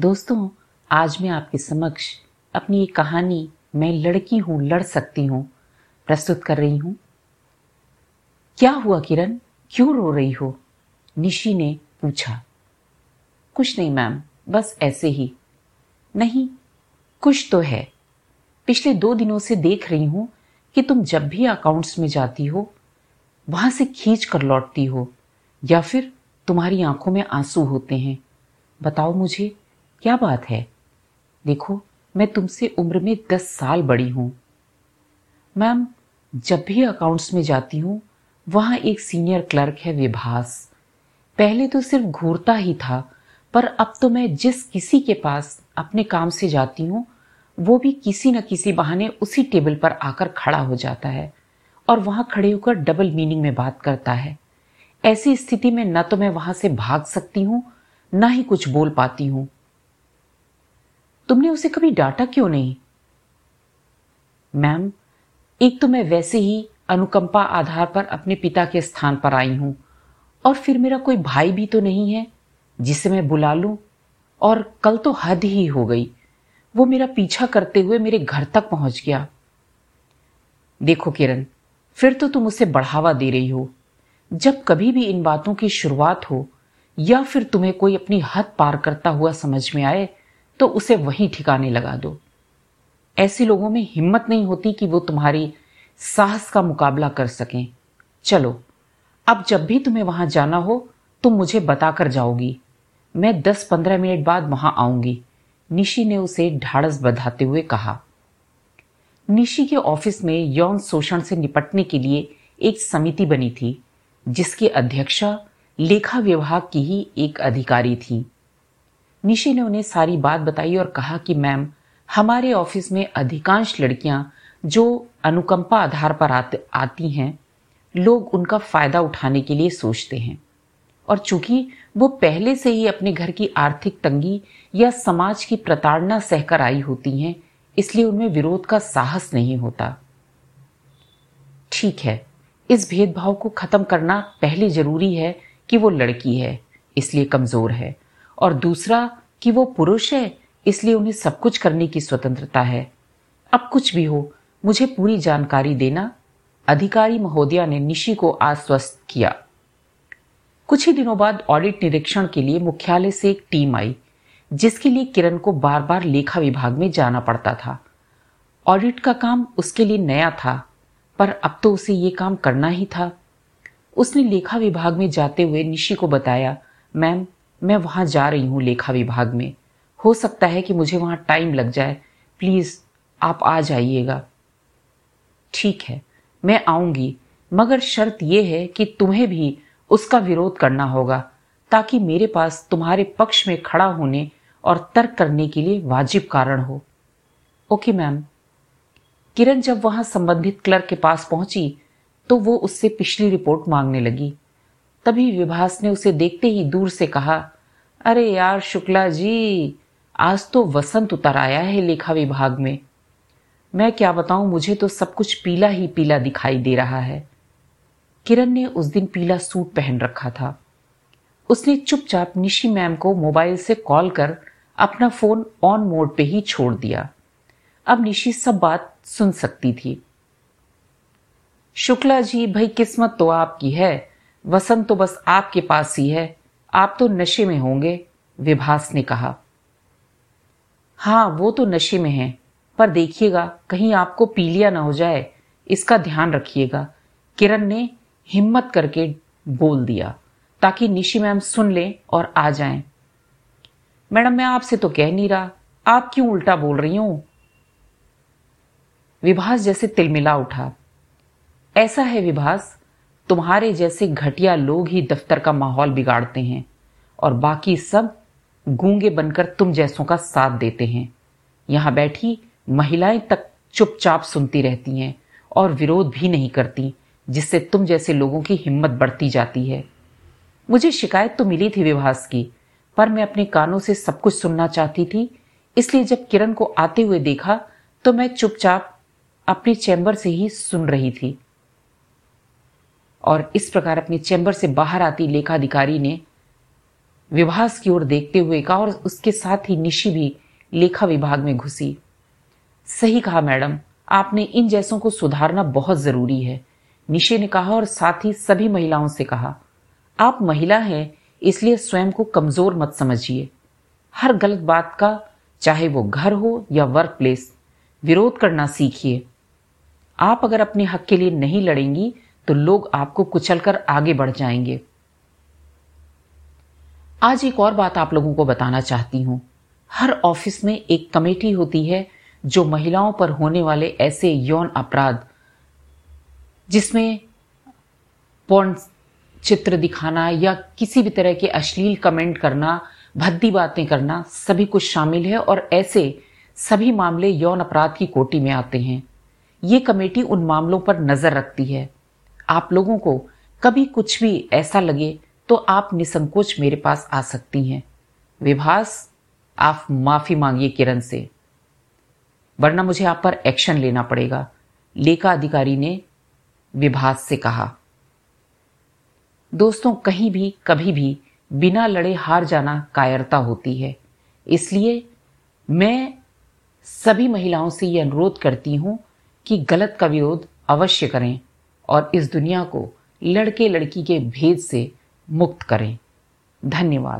दोस्तों, आज मैं आपके समक्ष अपनी एक कहानी, मैं लड़की हूँ, लड़ सकती हूँ, प्रस्तुत कर रही हूँ। क्या हुआ किरण? क्यों रो रही हो? निशी ने पूछा। कुछ नहीं मैम, बस ऐसे ही। नहीं, कुछ तो है। पिछले दो दिनों से देख रही हूँ कि तुम जब भी अकाउंट्स में जाती हो, वहाँ से खींच कर लौटती हो, या फिर तुम्हारी आँखों में आँसू होते हैं। बताओ मुझे क्या बात है? देखो, मैं तुमसे उम्र में दस साल बड़ी हूँ। मैम, जब भी अकाउंट्स में जाती हूँ, वहाँ एक सीनियर क्लर्क है विभास। पहले तो सिर्फ़ घूरता ही था, पर अब तो मैं जिस किसी के पास अपने काम से जाती हूँ, वो भी किसी न किसी बहाने उसी टेबल पर आकर खड़ा हो जाता है और वहाँ खड़े होकर डबल मीनिंग में बात करता है। ऐसी स्थिति में न तो मैं वहाँ से भाग सकती हूँ, ना ही कुछ बोल पाती हूँ। तुमने उसे कभी डांटा क्यों नहीं? मैम, एक तो मैं वैसे ही अनुकंपा आधार पर अपने पिता के स्थान पर आई हूँ, और फिर मेरा कोई भाई भी तो नहीं है, जिसे मैं बुला लूँ, और कल तो हद ही हो गई। वो मेरा पीछा करते हुए मेरे घर तक पहुँच गया। देखो किरण, फिर तो तुम उसे बढ़ावा दे रही हो। जब कभी भी इन बातों की शुरुआत हो, या फिर तुम्हें कोई अपनी हद पार करता हुआ समझ में आए तो उसे वहीं ठिकाने लगा दो। ऐसे लोगों में हिम्मत नहीं होती कि वो तुम्हारी साहस का मुकाबला कर सकें। चलो, अब जब भी तुम्हें वहाँ जाना हो, तुम मुझे बताकर जाओगी। मैं दस पंद्रह मिनट बाद वहाँ आऊँगी, निशी ने उसे ढाड़स बधाते हुए कहा। निशी के ऑफ़िस में यौन शोषण से निपटने के लिए एक समिति बनी थी, जिसकी अध्यक्षा, लेखा विभाग की ही एक अधिकारी थी। निशी ने उन्हें सारी बात बताई और कहा कि, मैम, हमारे ऑफ़िस में अधिकांश लड़कियाँ जो अनुकंपा आधार पर आती हैं, लोग उनका फ़ायदा उठाने के लिए सोचते हैं। और चूँकि वो पहले से ही अपने घर की आर्थिक तंगी या समाज की प्रताड़ना सहकर आई होती हैं, इसलिए उनमें विरोध का साहस नहीं होता। ठीक है, इस भेदभाव को खत्म करना पहले ज़रूरी है कि वो लड़की है, इसलिए कमज़ोर है। और दूसरा कि वो पुरुष है, इसलिए उन्हें सब कुछ करने की स्वतंत्रता है। अब कुछ भी हो, मुझे पूरी जानकारी देना। अधिकारी महोदया ने निशी को आश्वस्त किया। कुछ ही दिनों बाद ऑडिट निरीक्षण के लिए मुख्यालय से एक टीम आई, जिसके लिए किरण को बार बार लेखा विभाग में जाना पड़ता था। ऑडिट का काम उसके लिए नया था, पर अब तो उसे ये काम करना ही था। उसने लेखा विभाग में जाते हुए निशी को बताया, मैम मैं वहाँ जा रही हूँ लेखा विभाग में। हो सकता है कि मुझे वहाँ टाइम लग जाए। प्लीज़, आप आ जाइएगा। ठीक है, मैं आऊँगी, मगर शर्त यह है कि तुम्हें भी उसका विरोध करना होगा, ताकि मेरे पास तुम्हारे पक्ष में खड़ा होने और तर्क करने के लिए वाजिब कारण हो। Okay ma'am. किरण जब वहाँ संबंधित क्लर्क के पास पहुँची तो वो उससे पिछली रिपोर्ट मांगने लगी। तभी विभास ने उसे देखते ही दूर से कहा, अरे यार शुक्ला जी, आज तो वसंत उतर आया है लेखा विभाग में। मैं क्या बताऊँ, मुझे तो सब कुछ पीला ही पीला दिखाई दे रहा है। किरण ने उस दिन पीला सूट पहन रखा था। उसने चुपचाप निशी मैम को मोबाइल से कॉल कर अपना फ़ोन ऑन मोड पे ही छोड़ दिया। अब निशी सब बात सुन सकती थी। शुक्ला जी, भाई किस्मत तो आपकी है वसंत तो बस आपके पास ही है। आप तो नशे में होंगे, विभास ने कहा। हाँ वो तो नशे में है, पर देखिएगा, कहीं आपको पीलिया ना हो जाए, इसका ध्यान रखिएगा। किरण ने हिम्मत करके बोल दिया, ताकि निशी मैम सुन ले और आ जाएँ। मैडम, मैं आपसे तो कह नहीं रहा, आप क्यों उल्टा बोल रही हूँ? विभास जैसे तिलमिला उठा। ऐसा है विभास तुम्हारे जैसे घटिया लोग ही दफ्तर का माहौल बिगाड़ते हैं और बाकी सब गूँगे बनकर तुम जैसों का साथ देते हैं। यहाँ बैठी महिलाएँ तक चुपचाप सुनती रहती हैं और विरोध भी नहीं करती, जिससे तुम जैसे लोगों की हिम्मत बढ़ती जाती है। मुझे शिकायत तो मिली थी विभास की, पर मैं अपने कानों से सब कुछ सुनना चाहती थी, इसलिए जब किरण को आते हुए देखा तो मैं चुपचाप अपने चैम्बर से ही सुन रही थी। और इस प्रकार अपने चैम्बर से बाहर आती लेखाधिकारी ने विभास की ओर देखते हुए कहा और उसके साथ ही निशी भी लेखा विभाग में घुसी। सही कहा, मैडम, आपने इन जैसों को सुधारना बहुत ज़रूरी है, निशे ने कहा और साथ ही सभी महिलाओं से कहा। आप महिला हैं, इसलिए स्वयं को कमज़ोर मत समझिए। हर गलत बात का, चाहे वो घर हो या वर्क प्लेस विरोध करना सीखिए। आप अगर अपने हक के लिए नहीं लड़ेंगी तो लोग आपको कुचलकर आगे बढ़ जाएँगे। आज एक और बात आप लोगों को बताना चाहती हूँ। हर ऑफ़िस में एक कमेटी होती है जो महिलाओं पर होने वाले ऐसे यौन अपराध, जिसमें पौन चित्र दिखाना या किसी भी तरह के अश्लील कमेंट करना, भद्दी बातें करना, सभी कुछ शामिल है और ऐसे सभी मामले यौन अपराध की कोटि में आते हैं। ये कमेटी उन मामलों पर नज़र रखती है। आप लोगों को कभी कुछ भी ऐसा लगे तो आप निसंकोच मेरे पास आ सकती हैं। विभास, आप माफ़ी मांगिए किरण से। वरना मुझे आप पर एक्शन लेना पड़ेगा लेखा अधिकारी ने विभास से कहा। दोस्तों, कहीं भी, कभी भी बिना लड़े हार जाना कायरता होती है। इसलिए मैं सभी महिलाओं से यह अनुरोध करती हूँ कि गलत का विरोध अवश्य करें। और इस दुनिया को लड़के लड़की के भेद से मुक्त करें। धन्यवाद।